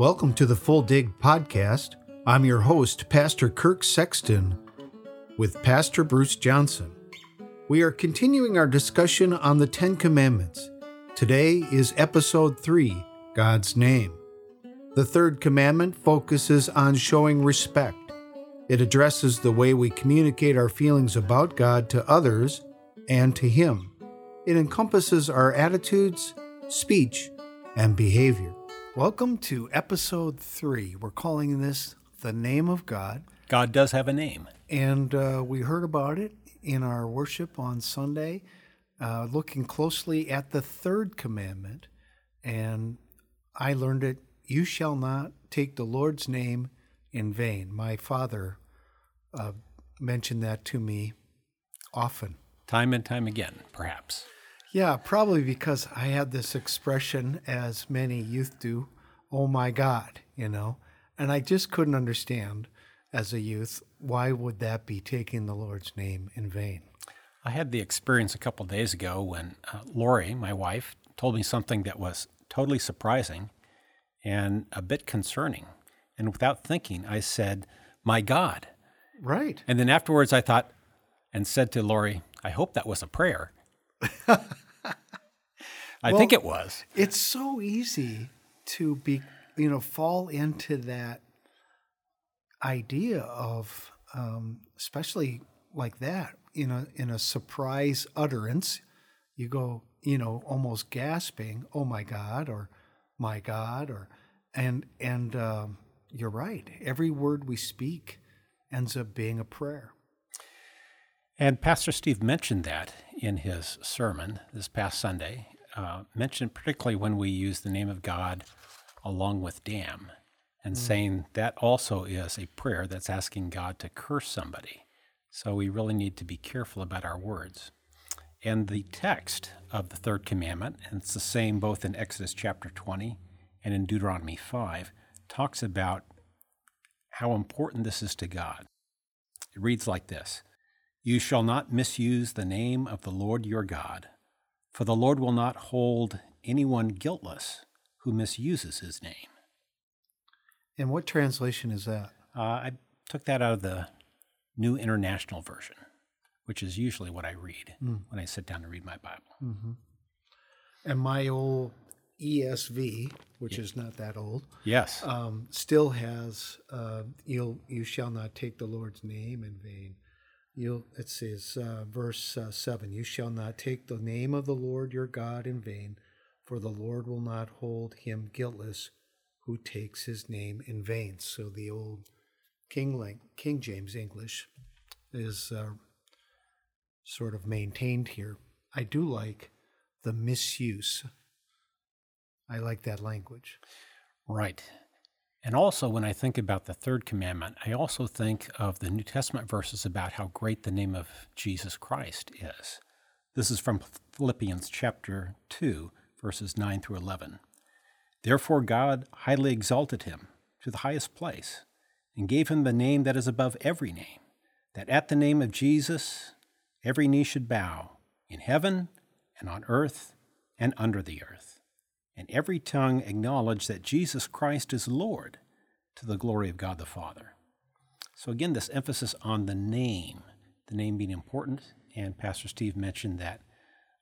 Welcome to the Full Dig Podcast. I'm your host, Pastor Kirk Sexton, with Pastor Bruce Johnson. We are continuing our discussion on the Ten Commandments. Today is episode 3 God's Name. The third commandment focuses on showing respect. It addresses the way we communicate our feelings about God to others and to Him. It encompasses our attitudes, speech, and behavior. Welcome to episode three. We're calling this The Name of God. God does have a name. And uh, we heard about it in our worship on Sunday, uh, looking closely at the third commandment. And I learned it You shall not take the Lord's name in vain. My father uh, mentioned that to me often. Time and time again, perhaps. Yeah, probably because I had this expression, as many youth do, oh my God, you know, and I just couldn't understand as a youth why would that be taking the Lord's name in vain. I had the experience a couple days ago when uh, Lori, my wife, told me something that was totally surprising and a bit concerning. And without thinking, I said, My God. Right. And then afterwards, I thought and said to Lori, I hope that was a prayer. I Well, think it was. It's so easy to be, you know, fall into that idea of, um, especially like that, in a in a surprise utterance, you go, you know, almost gasping, "Oh my God!" or "My God!" or and and um, you're right. Every word we speak ends up being a prayer. And Pastor Steve mentioned that in his sermon this past Sunday, uh, mentioned particularly when we use the name of God along with damn, and saying that also is a prayer that's asking God to curse somebody. So we really need to be careful about our words. And the text of the third commandment, and it's the same both in Exodus chapter 20 and in Deuteronomy 5, talks about how important this is to God. It reads like this You shall not misuse the name of the Lord your God, for the Lord will not hold anyone guiltless who misuses his name. And what translation is that? Uh, I took that out of the New International Version, which is usually what I read when I sit down to read my Bible. And my old ESV, which is not that old, Yes. um, still has uh, you'll you shall not take the Lord's name in vain. You'll it says uh, verse uh, seven: You shall not take the name of the Lord your God in vain, for the Lord will not hold him guiltless who takes his name in vain. So the old King King James English is uh, sort of maintained here. I do like the misuse. I like that language. Right. And also, when I think about the third commandment, I also think of the New Testament verses about how great the name of Jesus Christ is. This is from Philippians chapter 2, verses 9 through 11. Therefore, God highly exalted him to the highest place and gave him the name that is above every name, that at the name of Jesus every knee should bow in heaven and on earth and under the earth and every tongue acknowledge that Jesus Christ is Lord to the glory of God the Father. So, again, this emphasis on the name, the name being important, and Pastor Steve mentioned that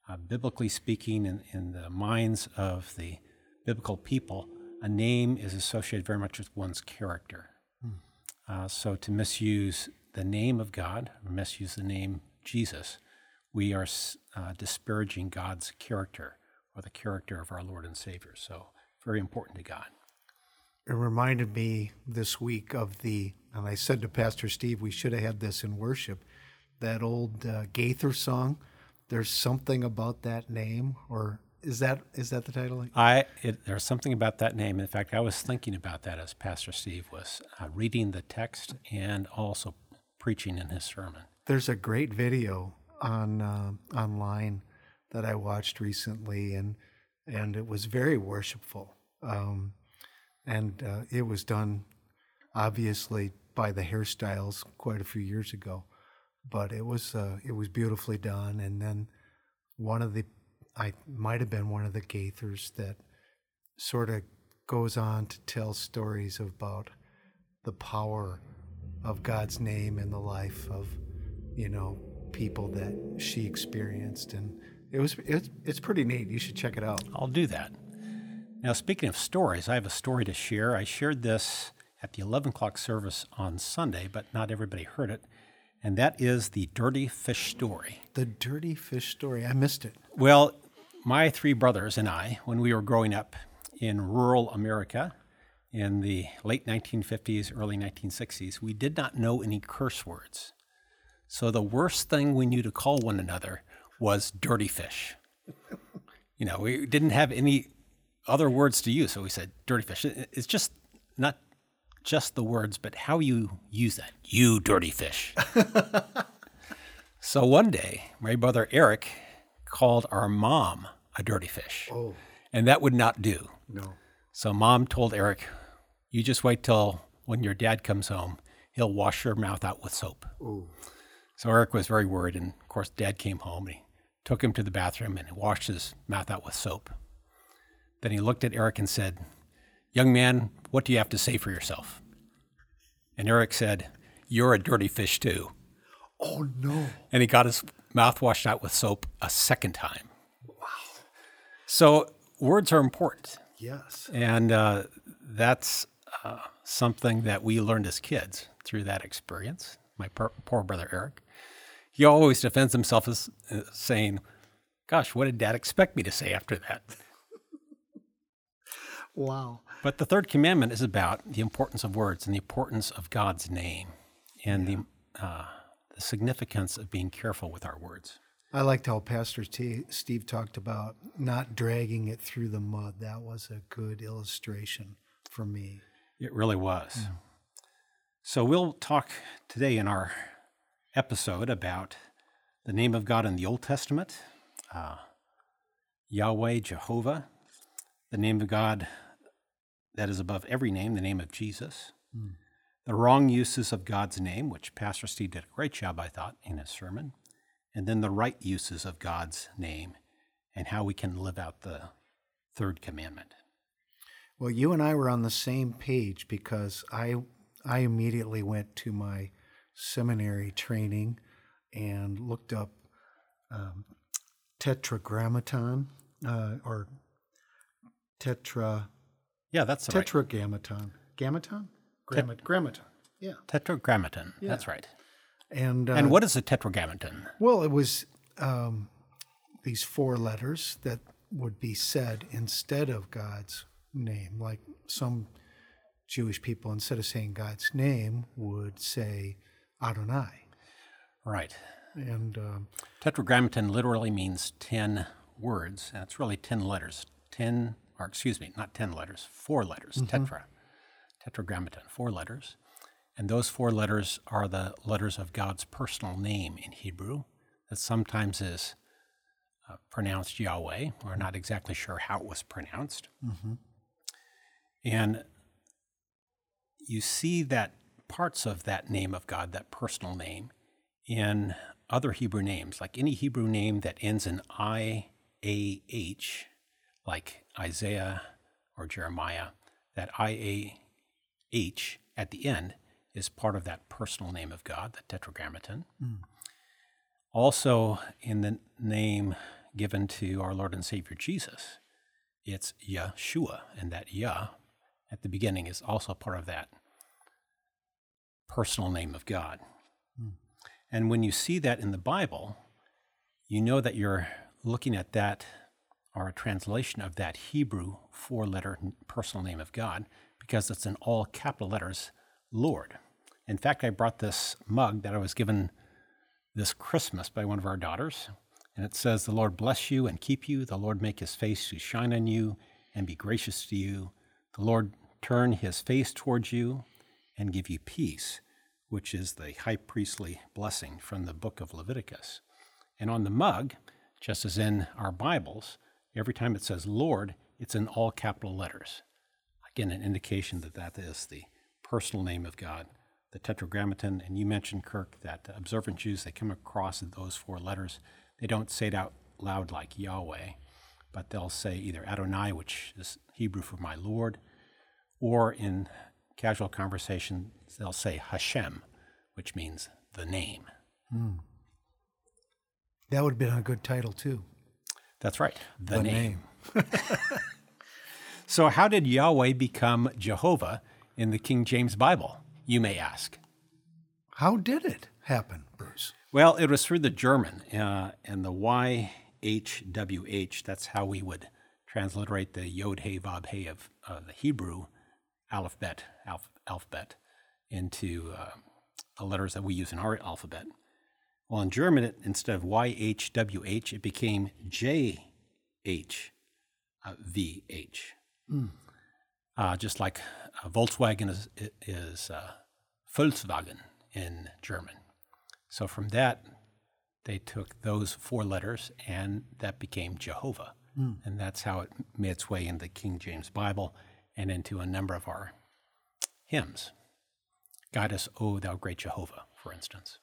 uh, biblically speaking, in, in the minds of the biblical people, a name is associated very much with one's character. Uh, so, to misuse the name of God, or misuse the name Jesus, we are uh, disparaging God's character or the character of our Lord and Savior. So, very important to God. It reminded me this week of the, and I said to Pastor Steve, we should have had this in worship, that old uh, Gaither song. There's something about that name, or is that is that the title? I it, there's something about that name. In fact, I was thinking about that as Pastor Steve was uh, reading the text and also preaching in his sermon. There's a great video on uh, online that I watched recently, and and it was very worshipful. Um, and uh, it was done obviously by the hairstyles quite a few years ago, but it was uh, it was beautifully done. And then one of the I might have been one of the Gaithers that sort of goes on to tell stories about the power of God's name in the life of, you know, people that she experienced, and it was it's it's pretty neat. You should check it out. I'll do that. Now, speaking of stories, I have a story to share. I shared this at the 11 o'clock service on Sunday, but not everybody heard it. And that is the dirty fish story. The dirty fish story. I missed it. Well, my three brothers and I, when we were growing up in rural America in the late 1950s, early 1960s, we did not know any curse words. So the worst thing we knew to call one another was dirty fish. you know, we didn't have any other words to use, so we said dirty fish. It's just not just the words, but how you use that. You dirty fish. so one day, my brother Eric called our mom a dirty fish. Oh, And that would not do. no. So mom told Eric, you just wait till when your dad comes home, he'll wash your mouth out with soap. Oh, So Eric was very worried. And of course, dad came home and he took him to the bathroom and washed his mouth out with soap. Then he looked at Eric and said, Young man, what do you have to say for yourself? And Eric said, You're a dirty fish too. oh no. And he got his mouth washed out with soap a second time. Wow. So words are important. Yes. And uh, that's uh, something that we learned as kids through that experience. My poor, poor brother Eric, he always defends himself as uh, saying, "Gosh, what did Dad expect me to say after that?" Wow. But the third commandment is about the importance of words and the importance of God's name and the uh, the significance of being careful with our words. I liked how Pastor T- Steve talked about not dragging it through the mud. That was a good illustration for me. It really was. So we'll talk today in our episode about the name of God in the Old Testament, uh, Yahweh, Jehovah, the name of God that is above every name, the name of Jesus, the wrong uses of God's name, which Pastor Steve did a great job, I thought, in his sermon, and then the right uses of God's name and how we can live out the third commandment. Well, you and I were on the same page because I I immediately went to my seminary training and looked up um, tetragrammaton uh, or tetra Yeah, that's right. tetragrammaton gammaton Grammat- grammaton yeah Tetragrammaton. That's right. and uh, And what is a tetragrammaton? Well, it was um, these four letters that would be said instead of God's name. Like some Jewish people, instead of saying God's name, would say Adonai. Right. And um, Tetragrammaton literally means 10 words, and it's really 10 letters. 10, or excuse me, not 10 letters, four letters. Tetra. Tetragrammaton, four letters. And those four letters are the letters of God's personal name in Hebrew that sometimes is uh, pronounced Yahweh. We're not exactly sure how it was pronounced. And you see that parts of that name of God, that personal name, in other Hebrew names, like any Hebrew name that ends in I, A, H, like Isaiah or Jeremiah, that I, A, H at the end is part of that personal name of God, the Tetragrammaton. Hmm. Also, in the name given to our Lord and Savior Jesus, it's Yeshua, and that Yah at the beginning is also part of that personal name of God. Hmm. And when you see that in the Bible, you know that you're looking at that or a translation of that Hebrew four letter personal name of God because it's in all capital letters, Lord. In fact, I brought this mug that I was given this Christmas by one of our daughters, and it says, The Lord bless you and keep you. The Lord make his face to shine on you and be gracious to you. The Lord turn his face towards you and give you peace, which is the high priestly blessing from the book of Leviticus. And on the mug, just as in our Bibles, every time it says Lord, it's in all capital letters. Again, an indication that that is the personal name of God, the Tetragrammaton. And you mentioned, Kirk, that observant Jews, they come across those four letters. They don't say it out loud like Yahweh, but they'll say either Adonai, which is Hebrew for my Lord, Or in casual conversation, they'll say Hashem, which means the name. That would have been a good title too. That's right, the, The name. So, how did Yahweh become Jehovah in the King James Bible, you may ask? How did it happen, Bruce? Well, it was through the German uh, and the YHWH. That's how we would transliterate the Yod He Vav He of uh, the Hebrew alphabet, alph- alphabet into uh, the letters that we use in our alphabet. Well, in German, it, instead of YHWH, it became JHVH. Uh, just like uh, Volkswagen is, is uh, Volkswagen in German. So from that, they took those four letters and that became Jehovah. And that's how it made its way in the King James Bible and into a number of our hymns. Guide us, O thou great Jehovah, for instance.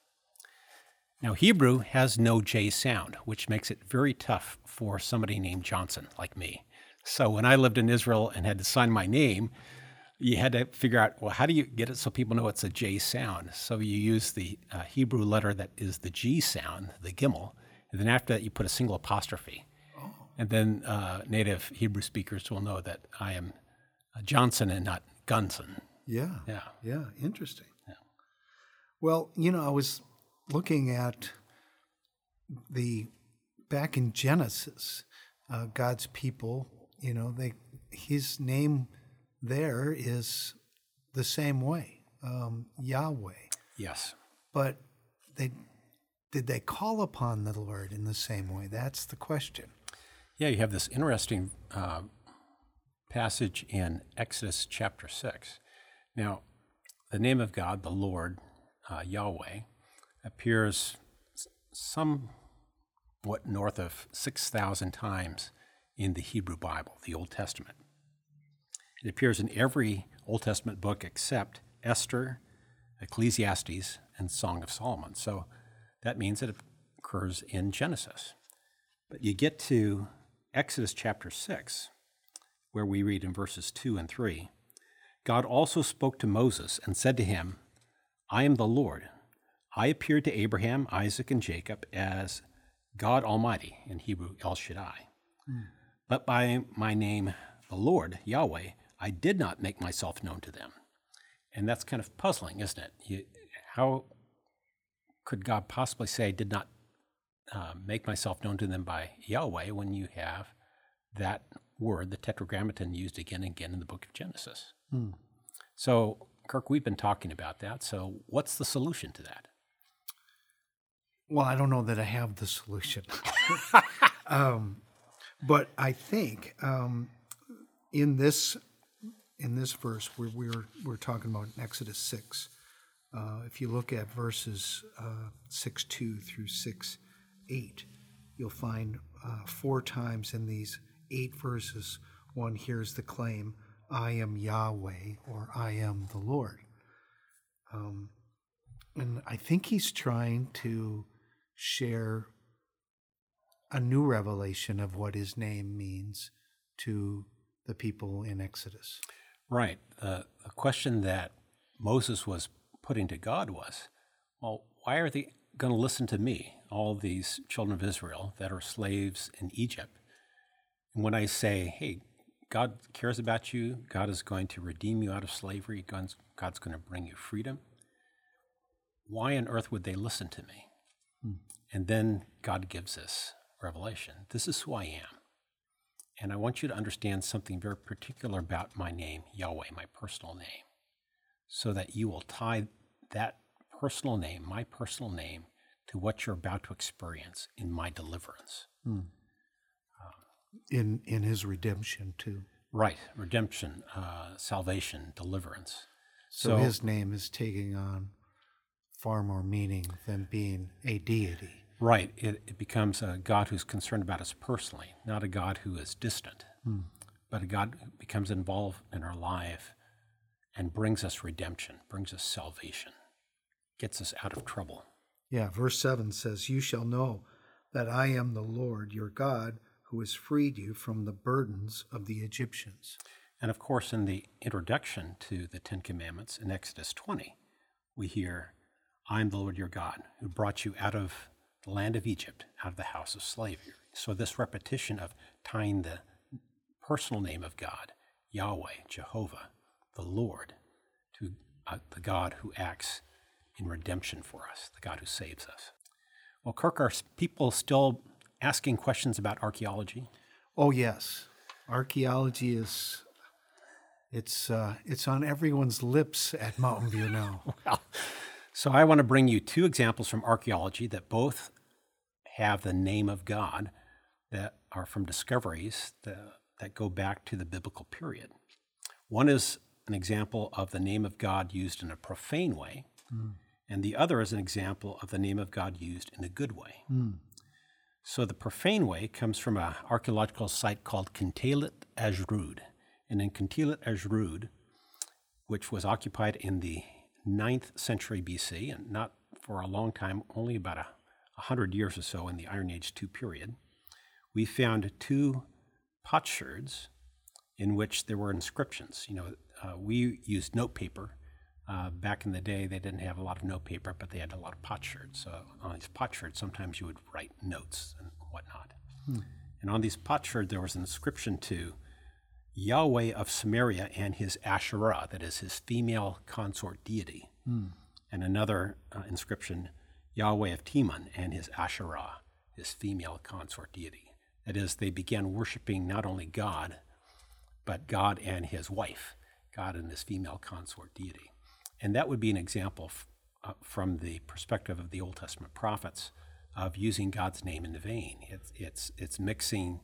Now, Hebrew has no J sound, which makes it very tough for somebody named Johnson like me. So when I lived in Israel and had to sign my name, you had to figure out, well, how do you get it so people know it's a J sound? So you use the uh, Hebrew letter that is the G sound, the gimel, and then after that you put a single apostrophe. And then uh, native Hebrew speakers will know that I am Johnson and not Gunson. Yeah. Yeah. Yeah. Interesting. Yeah. Well, you know, I was looking at the back in Genesis, uh, God's people. You know, they His name there is the same way, um, Yahweh. Yes. But they did they call upon the Lord in the same way? That's the question. Yeah, you have this interesting uh, passage in Exodus chapter 6. Now, the name of God, the Lord, uh, Yahweh, appears somewhat north of 6,000 times in the Hebrew Bible, the Old Testament. It appears in every Old Testament book except Esther, Ecclesiastes, and Song of Solomon. So that means it occurs in Genesis. But you get to Exodus chapter 6, where we read in verses 2 and 3 God also spoke to Moses and said to him, I am the Lord. I appeared to Abraham, Isaac, and Jacob as God Almighty, in Hebrew, El Shaddai. But by my name, the Lord, Yahweh, I did not make myself known to them. And that's kind of puzzling, isn't it? You, how could God possibly say, I did not uh, make myself known to them by Yahweh when you have that word, the tetragrammaton, used again and again in the book of Genesis. So, Kirk, we've been talking about that. So, what's the solution to that? Well, I don't know that I have the solution. um, but I think um, in this in this verse where we're we're talking about in Exodus six, uh, if you look at verses uh, six two through six eight, you'll find uh, four times in these eight verses one hears the claim, "I am Yahweh" or "I am the Lord." Um, and I think he's trying to share a new revelation of what his name means to the people in Exodus. Right. The, the question that Moses was putting to God was, well, why are they going to listen to me, all these children of Israel that are slaves in Egypt? And when I say, hey, God cares about you, God is going to redeem you out of slavery, God's, God's going to bring you freedom, why on earth would they listen to me? Hmm. And then God gives us revelation. This is who I am. And I want you to understand something very particular about my name, Yahweh, my personal name, so that you will tie that personal name, my personal name, to what you're about to experience in my deliverance. Hmm. In in his redemption too. Right, redemption, uh, salvation, deliverance. So, his name is taking on far more meaning than being a deity. Right. It, it becomes a God who's concerned about us personally, not a God who is distant, but a God who becomes involved in our life and brings us redemption, brings us salvation, gets us out of trouble. Yeah, verse 7 says, You shall know that I am the Lord your God who has freed you from the burdens of the Egyptians. And of course, in the introduction to the Ten Commandments in Exodus 20, we hear, I am the Lord your God who brought you out of the land of Egypt, out of the house of slavery. So, this repetition of tying the personal name of God, Yahweh, Jehovah, the Lord, to uh, the God who acts in redemption for us, the God who saves us. Well, Kirk, are people still asking questions about archaeology? Oh yes, archaeology is it's uh, it's on everyone's lips at Mountain View now. well, so I want to bring you two examples from archaeology that both have the name of God that are from discoveries that, that go back to the biblical period. One is an example of the name of God used in a profane way, mm. and the other is an example of the name of God used in a good way. Mm. So the profane way comes from an archaeological site called Kuntillet Ajrud. And in Kuntillet Ajrud, which was occupied in the 9th century BC, and not for a long time, only about a 100 years or so in the Iron Age II period, we found two potsherds in which there were inscriptions. You know, uh, we used notepaper. Uh, back in the day, they didn't have a lot of notepaper, but they had a lot of potsherds. So on these potsherds, sometimes you would write notes and whatnot. Hmm. And on these potsherds, there was an inscription to Yahweh of Samaria and his Asherah, that is his female consort deity. Hmm. And another uh, inscription, Yahweh of Teman and his Asherah, his female consort deity. That is, they began worshiping not only God, but God and his wife, God and his female consort deity. And that would be an example f- uh, from the perspective of the Old Testament prophets of using God's name in vain. It's, it's, it's mixing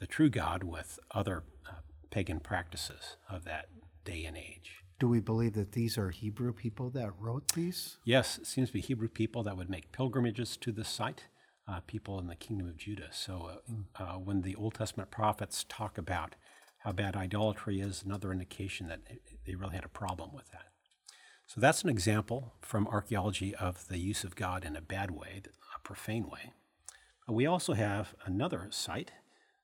the true God with other uh, pagan practices of that day and age. Do we believe that these are Hebrew people that wrote these? Yes, it seems to be Hebrew people that would make pilgrimages to this site, uh, people in the kingdom of Judah. So uh, mm. uh, when the Old Testament prophets talk about how bad idolatry is, another indication that they really had a problem with that. So that's an example from archaeology of the use of God in a bad way, a profane way. We also have another site,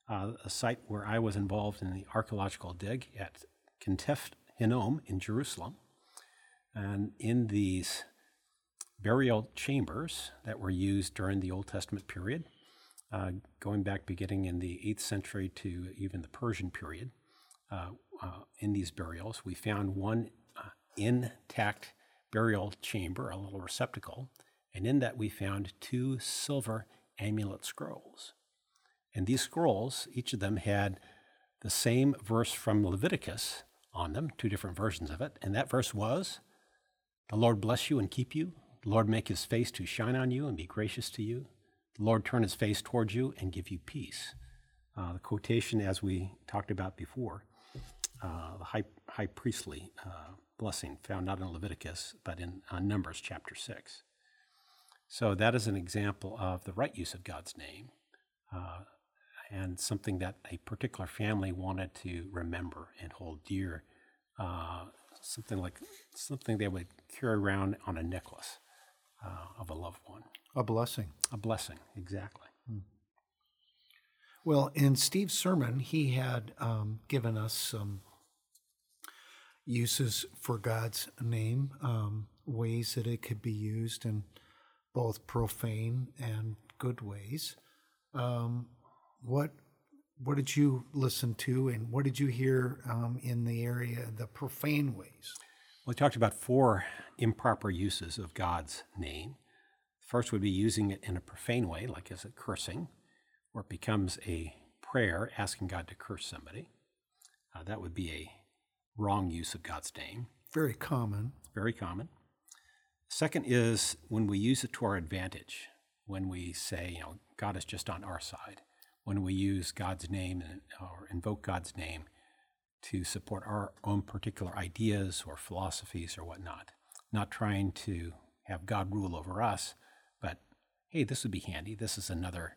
uh, a site where I was involved in the archaeological dig at Ketef Hinnom in Jerusalem. And in these burial chambers that were used during the Old Testament period, uh, going back beginning in the 8th century to even the Persian period, uh, uh, in these burials, we found one uh, intact burial chamber, a little receptacle, and in that we found two silver amulet scrolls. And these scrolls, each of them had the same verse from Leviticus on them, two different versions of it. And that verse was, The Lord bless you and keep you. The Lord make his face to shine on you and be gracious to you. The Lord turn his face towards you and give you peace. Uh, the quotation, as we talked about before, uh, the high, high priestly uh, blessing found not in Leviticus, but in uh, Numbers chapter 6. So that is an example of the right use of God's name uh, and something that a particular family wanted to remember and hold dear. Uh, something like something they would carry around on a necklace of a loved one. A blessing. A blessing, exactly. Hmm. Well, in Steve's sermon, he had um, given us some uses for God's name, um, ways that it could be used in both profane and good ways. Um, what what did you listen to, and what did you hear um, in the area the profane ways? Well, we talked about four improper uses of God's name. First would be using it in a profane way, like as a cursing where it becomes a prayer asking God to curse somebody. Uh, that would be a wrong use of God's name. Very common. Very common. Second is when we use it to our advantage, when we say, you know, God is just on our side, when we use God's name or invoke God's name to support our own particular ideas or philosophies or whatnot, not trying to have God rule over us, but hey, this would be handy. This is another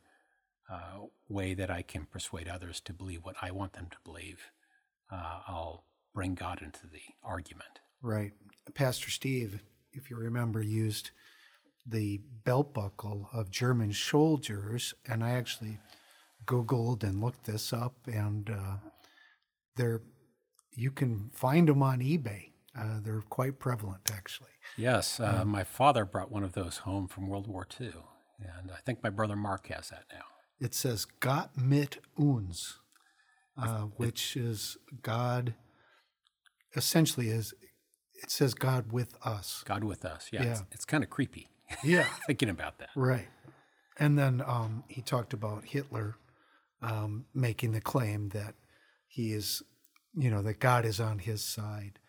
uh, way that I can persuade others to believe what I want them to believe, uh, I'll bring God into the argument. Right. Pastor Steve, if you remember, used the belt buckle of German soldiers, and I actually Googled and looked this up, and uh, they're you can find them on eBay. Uh, they're quite prevalent, actually. Yes, uh, my father brought one of those home from World War II, and I think my brother Mark has that now. It says Gott mit uns, uh, which is God. Essentially, is it says God with us. God with us. Yeah, It's, Yeah. it's kind of creepy Yeah, thinking about that. right. And then um, he talked about Hitler um, making the claim that he is, you know, that God is on his side.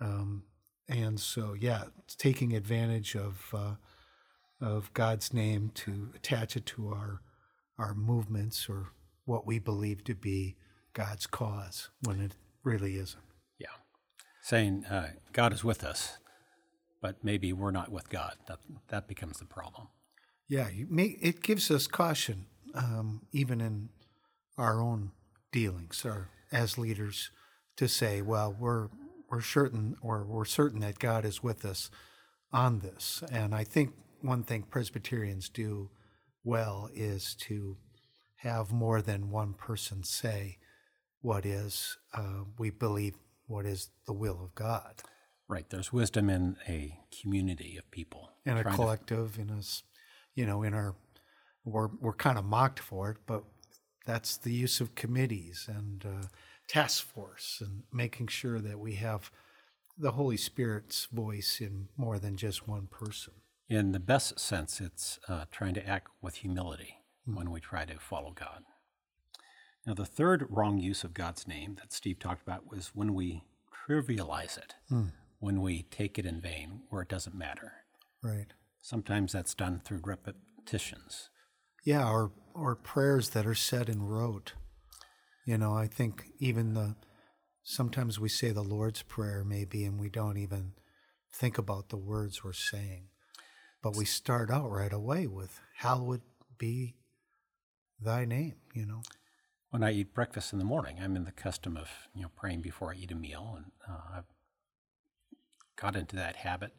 Um, and so, yeah, it's taking advantage of uh, of God's name to attach it to our our movements or what we believe to be God's cause when it really isn't. Saying uh, God is with us, but maybe we're not with God. That that becomes the problem. Yeah, make, it gives us caution, um, even in our own dealings or as leaders, to say, "Well, we're we're certain, or we're certain that God is with us on this." And I think one thing Presbyterians do well is to have more than one person say what is uh, we believe what is the will of God Right. There's wisdom in a community of people. in a trying to- collective in us you know in our we're we're kind of mocked for it but that's the use of committees and uh, task force and making sure that we have the holy spirit's voice in more than just one person in the best sense, it's uh, trying to act with humility when we try to follow God. Now, the third wrong use of God's name that Steve talked about was when we trivialize it, hmm. when we take it in vain, where it doesn't matter. right. Sometimes that's done through repetitions. yeah or or prayers that are said and rote. You know i think even the sometimes we say the lord's prayer maybe and we don't even think about the words we're saying. But we start out right away with hallowed be thy name you know When I eat breakfast in the morning, I'm in the custom of you know praying before I eat a meal, and uh, I've got into that habit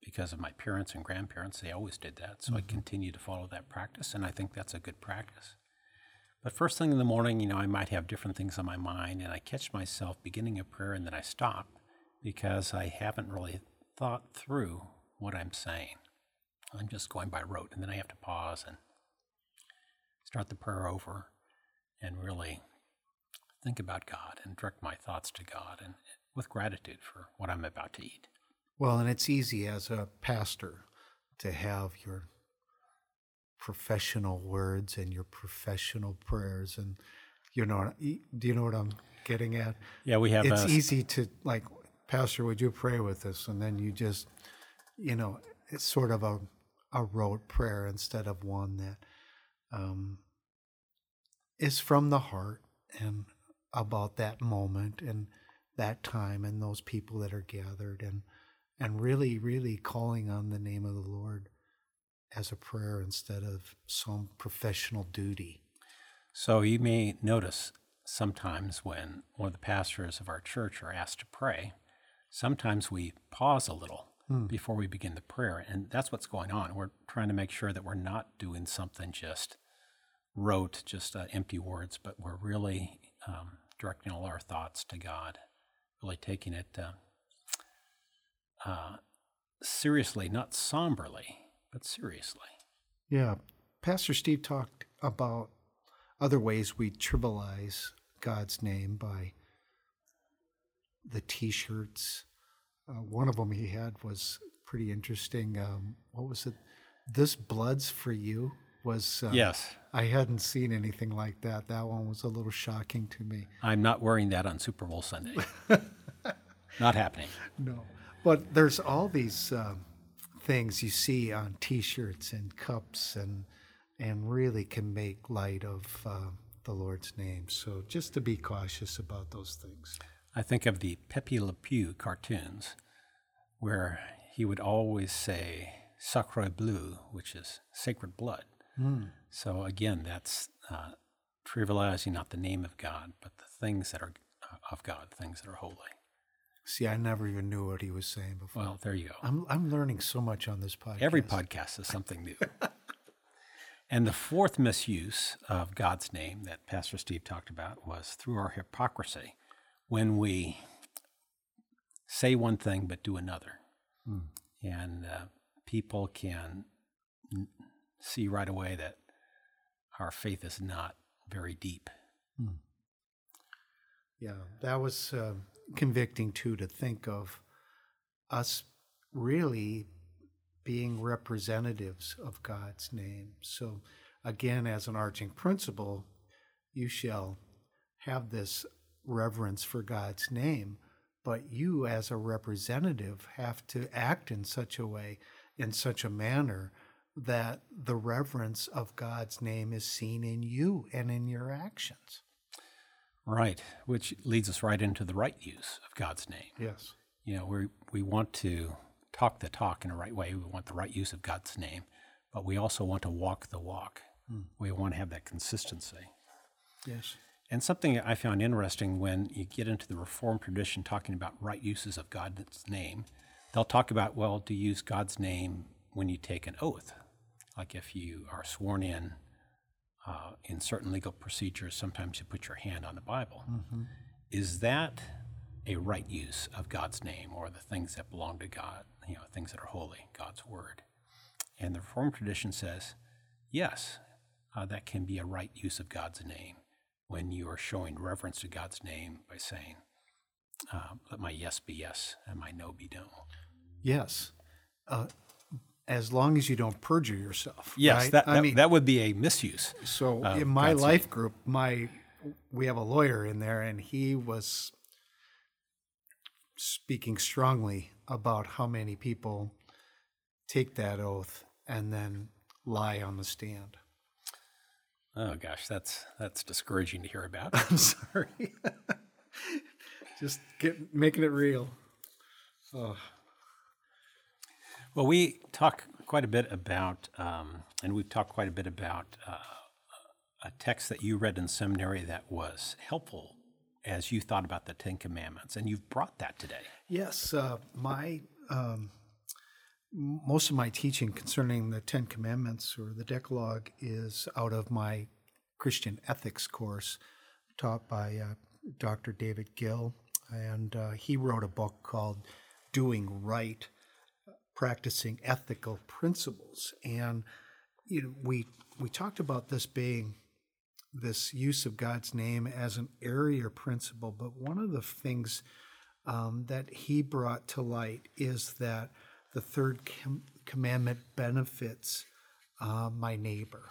because of my parents and grandparents. They always did that, so I continue to follow that practice, and I think that's a good practice. But first thing in the morning, you know, I might have different things on my mind, and I catch myself beginning a prayer and then I stop because I haven't really thought through what I'm saying. I'm just going by rote, and then I have to pause and start the prayer over and really think about God and direct my thoughts to God and with gratitude for what I'm about to eat. well and it's easy as a pastor to have your professional words and your professional prayers and you know do you know what i'm getting at Yeah, we have it's a, easy to like pastor would you pray with us and then you just you know it's sort of a a rote prayer instead of one that um is from the heart and about that moment and that time and those people that are gathered and and really really calling on the name of the lord as a prayer instead of some professional duty So you may notice sometimes when one of the pastors of our church are asked to pray, sometimes we pause a little hmm. before we begin the prayer. And that's what's going on. We're trying to make sure that we're not doing something just rote, just uh, empty words, but we're really um, directing all our thoughts to God, really taking it uh, uh, seriously, not somberly, but seriously. Yeah. Pastor Steve talked about other ways we trivialize God's name by the t shirts. Uh, one of them he had was pretty interesting. Um, what was it? This Blood's for You was. Uh, Yes, I hadn't seen anything like that. That one was a little shocking to me. I'm not wearing that on Super Bowl Sunday. not happening. No. But there's all these um, things you see on T-shirts and cups, and and really can make light of uh, the Lord's name. So just to be cautious about those things. I think of the Pepe Le Pew cartoons, where he would always say "sacre bleu," which is sacred blood. So again, that's uh, trivializing not the name of God, but the things that are uh, of God, things that are holy. See, I never even knew what he was saying before. Well, there you go. I'm I'm learning so much on this podcast. Every podcast is something new. and the fourth misuse of God's name that Pastor Steve talked about was through our hypocrisy. When we say one thing but do another. And uh, people can n- see right away that our faith is not very deep. Yeah, that was uh, convicting too to think of us really being representatives of God's name. So, again, as an arching principle, you shall have this reverence for God's name, but you, as a representative, have to act in such a way, in such a manner that the reverence of God's name is seen in you and in your actions. Right, which leads us right into the right use of God's name. Yes. You know, we we want to talk the talk in a right way. We want the right use of God's name, but we also want to walk the walk. Hmm. We want to have that consistency. Yes. And something I found interesting when you get into the Reformed tradition talking about right uses of God's name, they'll talk about, well, to use God's name when you take an oath. Like if you are sworn in uh, in certain legal procedures, sometimes you put your hand on the Bible. Is that a right use of God's name or the things that belong to God, you know, things that are holy, God's word? And the Reformed tradition says, yes, uh, that can be a right use of God's name when you are showing reverence to God's name by saying, uh, let my yes be yes and my no be no. Yes. Uh, as long as you don't perjure yourself. Yes, right? that, I that, mean, that would be a misuse. so in my life group, my we have a lawyer in there, and he was speaking strongly about how many people take that oath and then lie on the stand. Oh gosh, that's that's discouraging to hear about. I'm sorry. Just get making it real. Oh, Well, we talk quite a bit about, um, and we've talked quite a bit about uh, a text that you read in seminary that was helpful as you thought about the Ten Commandments, and you've brought that today. Yes, uh, my um, most of my teaching concerning the Ten Commandments or the Decalogue is out of my Christian ethics course taught by uh, Dr. David Gill, and uh, he wrote a book called "Doing Right." Practicing ethical principles. And you know we we talked about this being this use of God's name as an area principle but one of the things um, that he brought to light is that the third com- commandment benefits uh, my neighbor.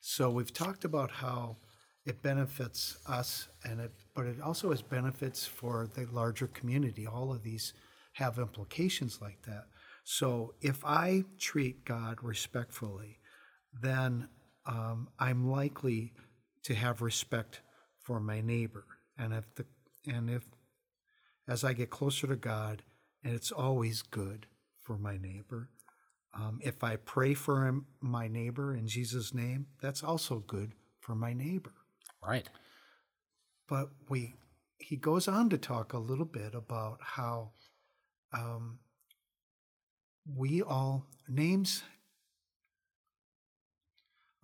So we've talked about how it benefits us and it but it also has benefits for the larger community. All of these have implications like that so if I treat God respectfully, then um, I'm likely to have respect for my neighbor. And if the and if as I get closer to God, and it's always good for my neighbor. Um, if I pray for him, my neighbor in Jesus' name, that's also good for my neighbor. Right. But we he goes on to talk a little bit about how um, we all names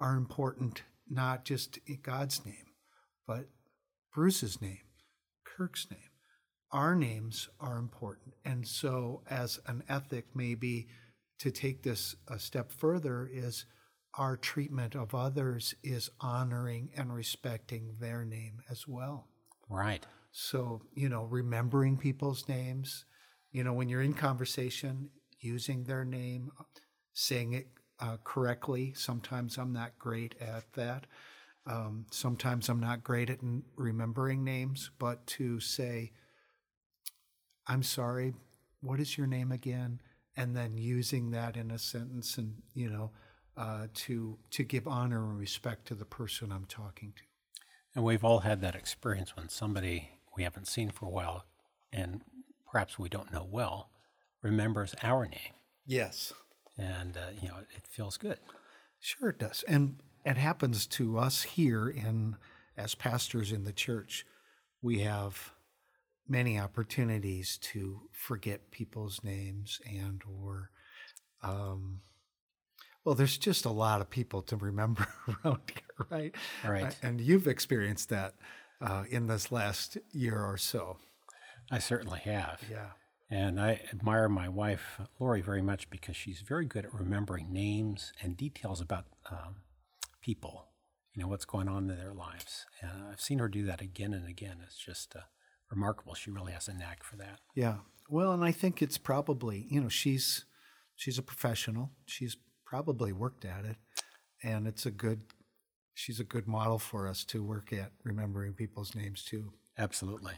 are important not just God's name, but Bruce's name, Kirk's name. Our names are important. And so, as an ethic, maybe to take this a step further, is our treatment of others is honoring and respecting their name as well. Right. So, you know, remembering people's names, you know, when you're in conversation, using their name, saying it uh, correctly. Sometimes I'm not great at that. Um, sometimes I'm not great at n- remembering names, but to say, I'm sorry, what is your name again? And then using that in a sentence and, you know, uh, to, to give honor and respect to the person I'm talking to. And we've all had that experience when somebody we haven't seen for a while and perhaps we don't know well remembers our name. Yes. And, uh, you know, it feels good. Sure, it does, and it happens to us here in as pastors in the church. We have many opportunities to forget people's names and or, um, well, there's just a lot of people to remember around here, right? Right. And you've experienced that uh, in this last year or so. I certainly have. Yeah. And I admire my wife, Lori, very much because she's very good at remembering names and details about um, people, you know, what's going on in their lives. And I've seen her do that again and again. It's just uh, remarkable. She really has a knack for that. Yeah. Well, and I think it's probably, you know, she's she's a professional. She's probably worked at it. And it's a good she's a good model for us to work at remembering people's names too. Absolutely.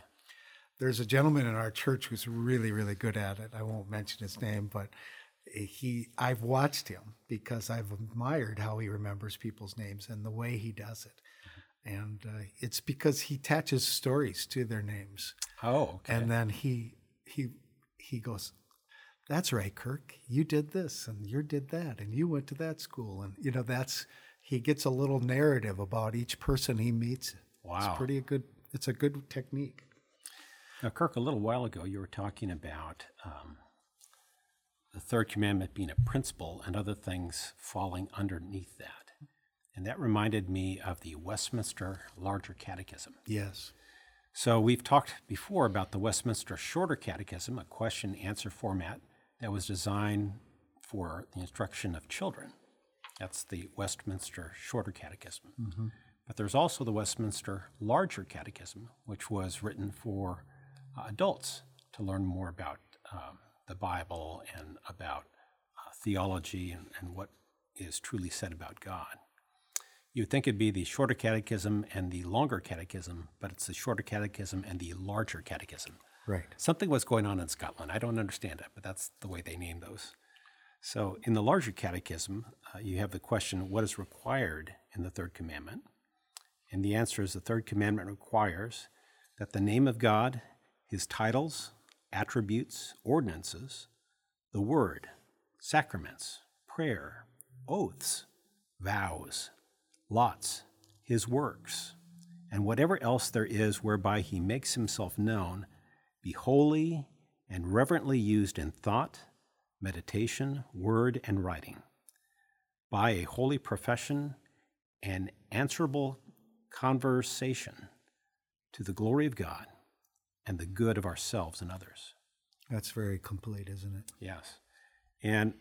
There's a gentleman in our church who's really, really good at it. I won't mention his name, but he I've watched him because I've admired how he remembers people's names and the way he does it. And uh, it's because he attaches stories to their names. Oh, okay. And then he he he goes, "That's right, Kirk. You did this, and you did that, and you went to that school, and you know that's." He gets a little narrative about each person he meets. Wow, it's pretty good. It's a good technique. Now, Kirk, a little while ago, you were talking about um, the third commandment being a principle and other things falling underneath that. And that reminded me of the Westminster Larger Catechism. Yes. So we've talked before about the Westminster Shorter Catechism, a question answer format that was designed for the instruction of children. That's the Westminster Shorter Catechism. Mm-hmm. But there's also the Westminster Larger Catechism, which was written for uh, adults to learn more about um, the Bible and about uh, theology and, and what is truly said about God. You'd think it'd be the shorter catechism and the longer catechism, but it's the shorter catechism and the larger catechism. Right. Something was going on in Scotland. I don't understand it, but that's the way they name those. So, in the larger catechism, uh, you have the question what is required in the third commandment? And the answer is the third commandment requires that the name of God, his titles, attributes, ordinances, the word, sacraments, prayer, oaths, vows, lots, his works, and whatever else there is whereby he makes himself known, be holy and reverently used in thought, meditation, word, and writing, by a holy profession and answerable conversation to the glory of God and the good of ourselves and others. That's very complete, isn't it? Yes. And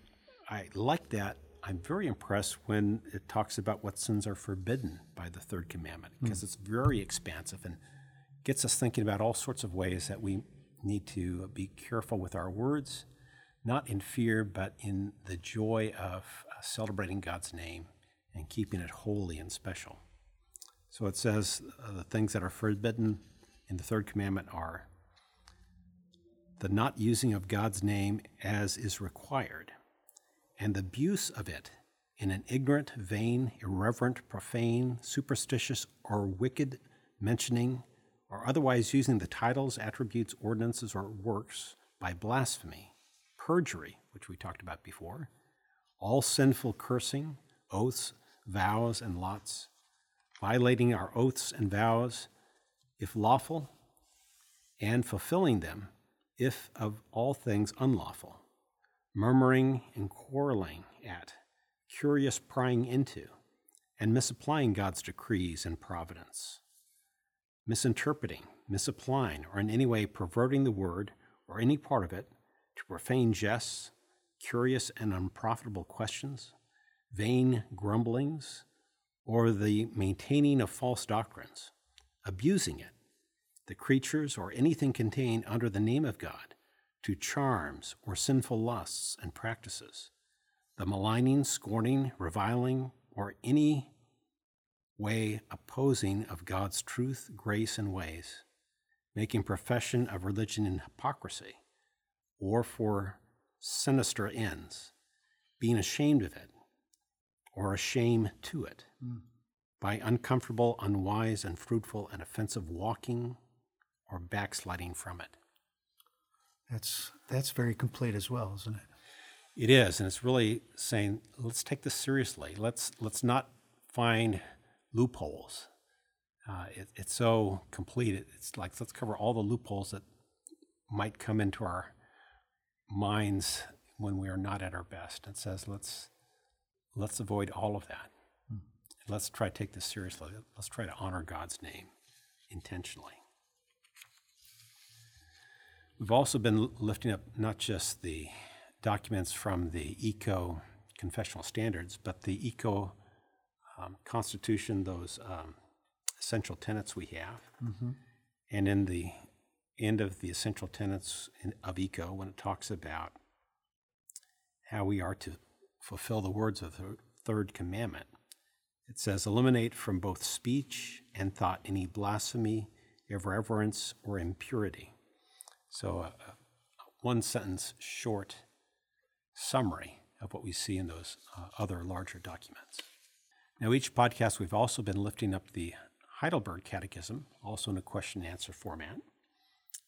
I like that. I'm very impressed when it talks about what sins are forbidden by the third commandment because mm. it's very expansive and gets us thinking about all sorts of ways that we need to be careful with our words, not in fear, but in the joy of uh, celebrating God's name and keeping it holy and special. So it says uh, the things that are forbidden in the third commandment are the not using of God's name as is required, and the abuse of it in an ignorant, vain, irreverent, profane, superstitious, or wicked mentioning, or otherwise using the titles, attributes, ordinances, or works by blasphemy, perjury, which we talked about before, all sinful cursing, oaths, vows, and lots, violating our oaths and vows, if lawful, and fulfilling them, if of all things unlawful, murmuring and quarreling at, curious prying into, and misapplying God's decrees and providence, misinterpreting, misapplying, or in any way perverting the word or any part of it to profane jests, curious and unprofitable questions, vain grumblings, or the maintaining of false doctrines abusing it, the creatures or anything contained under the name of God, to charms or sinful lusts and practices, the maligning, scorning, reviling, or any way opposing of God's truth, grace, and ways, making profession of religion in hypocrisy, or for sinister ends, being ashamed of it, or a shame to it. Mm by uncomfortable, unwise, and fruitful and offensive walking or backsliding from it. That's that's very complete as well, isn't it? It is, and it's really saying let's take this seriously. Let's let's not find loopholes. Uh, it, it's so complete. It's like let's cover all the loopholes that might come into our minds when we are not at our best. It says let's let's avoid all of that. Let's try to take this seriously. Let's try to honor God's name intentionally. We've also been lifting up not just the documents from the ECO confessional standards, but the ECO um, Constitution, those um, essential tenets we have. Mm-hmm. And in the end of the essential tenets in, of ECO, when it talks about how we are to fulfill the words of the third commandment, it says, Eliminate from both speech and thought any blasphemy, irreverence, or impurity. So, a, uh, one sentence short summary of what we see in those uh, other larger documents. Now, each podcast, we've also been lifting up the Heidelberg Catechism, also in a question and answer format.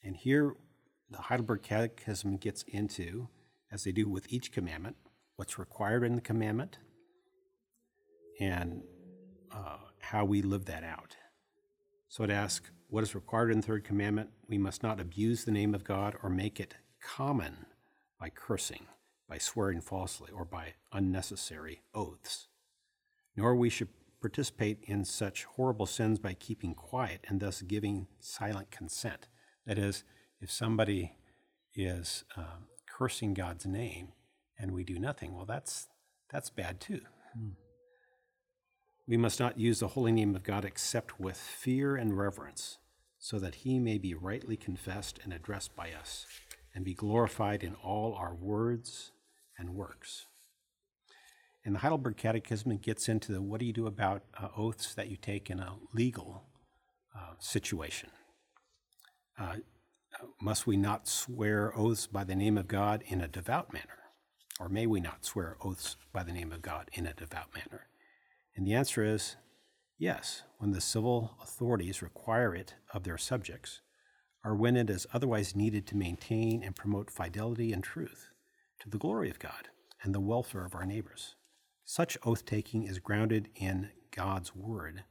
And here, the Heidelberg Catechism gets into, as they do with each commandment, what's required in the commandment and uh, how we live that out. So it ask what is required in the third commandment? We must not abuse the name of God or make it common by cursing, by swearing falsely, or by unnecessary oaths. Nor we should participate in such horrible sins by keeping quiet and thus giving silent consent. That is, if somebody is uh, cursing God's name and we do nothing, well, that's that's bad too. Hmm. We must not use the holy name of God except with fear and reverence, so that he may be rightly confessed and addressed by us, and be glorified in all our words and works. And the Heidelberg Catechism gets into the what do you do about uh, oaths that you take in a legal uh, situation. Uh, must we not swear oaths by the name of God in a devout manner? Or may we not swear oaths by the name of God in a devout manner? And the answer is yes, when the civil authorities require it of their subjects, or when it is otherwise needed to maintain and promote fidelity and truth to the glory of God and the welfare of our neighbors. Such oath taking is grounded in God's word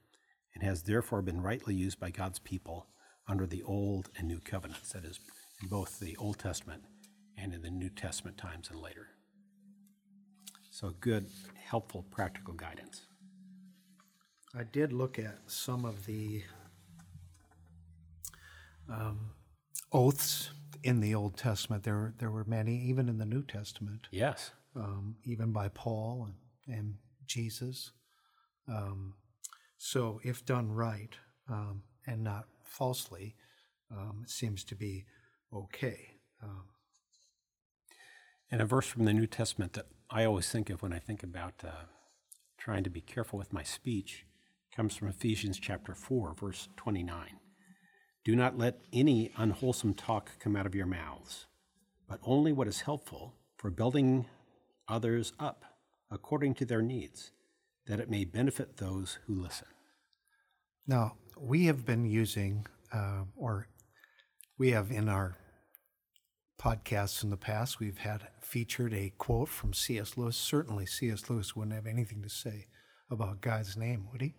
and has therefore been rightly used by God's people under the Old and New covenants, that is, in both the Old Testament and in the New Testament times and later. So, good, helpful, practical guidance. I did look at some of the um, oaths in the Old Testament. There, there were many, even in the New Testament. Yes. Um, even by Paul and, and Jesus. Um, so, if done right um, and not falsely, um, it seems to be okay. Um, and a verse from the New Testament that I always think of when I think about uh, trying to be careful with my speech comes from Ephesians chapter 4, verse 29. Do not let any unwholesome talk come out of your mouths, but only what is helpful for building others up according to their needs, that it may benefit those who listen. Now, we have been using, uh, or we have in our podcasts in the past, we've had featured a quote from C.S. Lewis. Certainly, C.S. Lewis wouldn't have anything to say about God's name, would he?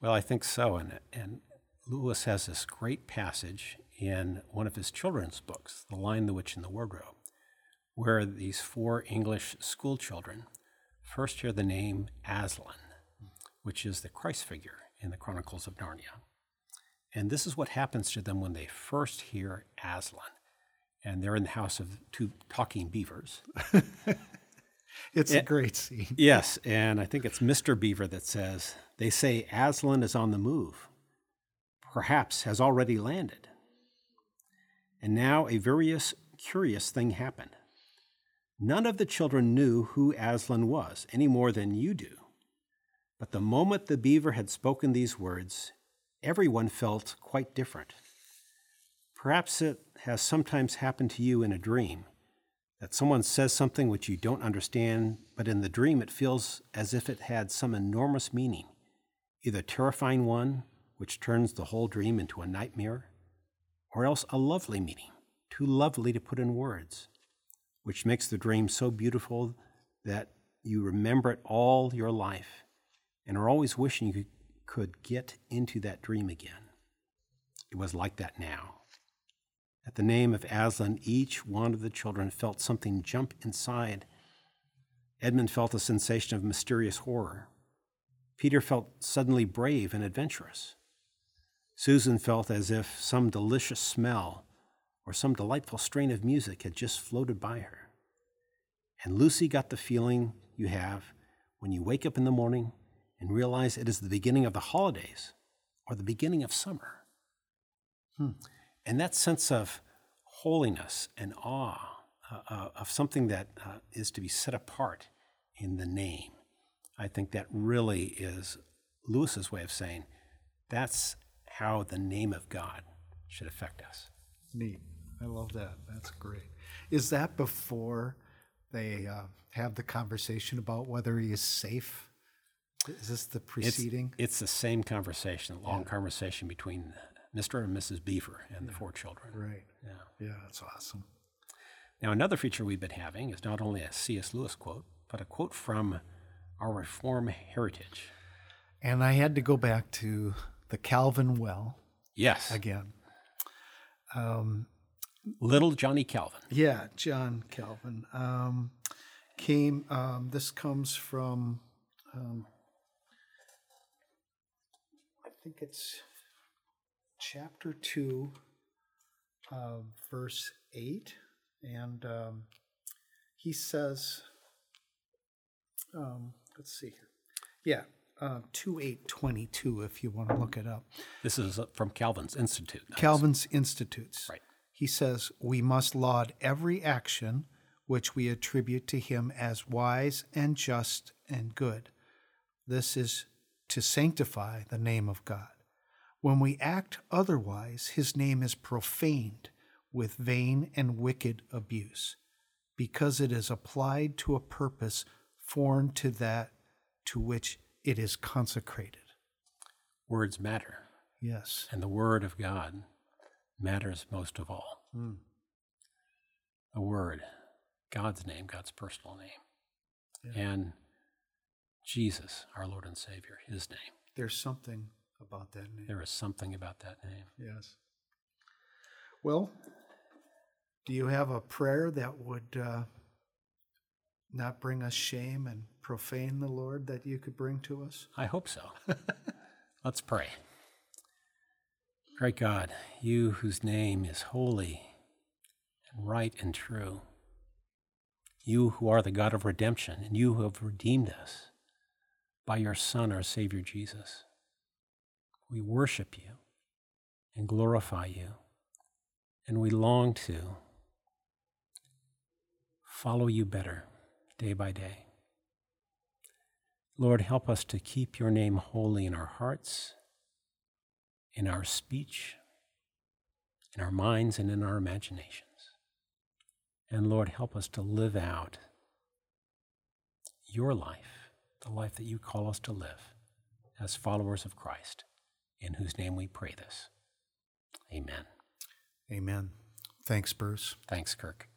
Well, I think so. And, and Lewis has this great passage in one of his children's books, The Lion, the Witch, and the Wardrobe, where these four English school children first hear the name Aslan, which is the Christ figure in the Chronicles of Narnia. And this is what happens to them when they first hear Aslan. And they're in the house of two talking beavers. It's a eh, great scene. Yes, and I think it's Mr. Beaver that says, They say Aslan is on the move, perhaps has already landed. And now a very curious thing happened. None of the children knew who Aslan was, any more than you do. But the moment the beaver had spoken these words, everyone felt quite different. Perhaps it has sometimes happened to you in a dream that someone says something which you don't understand, but in the dream it feels as if it had some enormous meaning, either terrifying one, which turns the whole dream into a nightmare, or else a lovely meaning, too lovely to put in words, which makes the dream so beautiful that you remember it all your life and are always wishing you could get into that dream again. It was like that now. At the name of Aslan, each one of the children felt something jump inside. Edmund felt a sensation of mysterious horror. Peter felt suddenly brave and adventurous. Susan felt as if some delicious smell or some delightful strain of music had just floated by her. And Lucy got the feeling you have when you wake up in the morning and realize it is the beginning of the holidays or the beginning of summer. Hmm. And that sense of holiness and awe uh, uh, of something that uh, is to be set apart in the name, I think that really is Lewis's way of saying that's how the name of God should affect us. Neat. I love that. That's great. Is that before they uh, have the conversation about whether he is safe? Is this the preceding? It's, it's the same conversation, a long yeah. conversation between Mr. and Mrs. Beaver and the four children. Right. Yeah. Yeah, that's awesome. Now, another feature we've been having is not only a C.S. Lewis quote, but a quote from our Reform heritage. And I had to go back to the Calvin well. Yes. Again. Um, Little Johnny Calvin. Yeah, John Calvin. Um, came, um, this comes from, um, I think it's chapter 2, uh, verse 8. And um, he says, um, let's see here. Yeah, uh, 2822 if you want to look it up. This is from Calvin's Institute. Calvin's Institutes. Right. He says, We must laud every action which we attribute to him as wise and just and good. This is to sanctify the name of God. When we act otherwise, his name is profaned with vain and wicked abuse, because it is applied to a purpose foreign to that to which it is consecrated. Words matter. Yes. And the Word of God matters most of all. Mm. The Word, God's name, God's personal name, yeah. and Jesus, our Lord and Savior, His name. There's something about that name. There is something about that name. Yes. Well, do you have a prayer that would uh, not bring us shame and profane the Lord that you could bring to us? I hope so. Let's pray. Great God, you whose name is holy and right and true, you who are the God of redemption, and you who have redeemed us by your Son, our Savior Jesus, we worship you and glorify you, and we long to follow you better day by day. Lord, help us to keep your name holy in our hearts, in our speech, in our minds, and in our imaginations. And Lord, help us to live out your life, the life that you call us to live as followers of Christ, in whose name we pray this. Amen. Amen. Thanks, Bruce. Thanks, Kirk.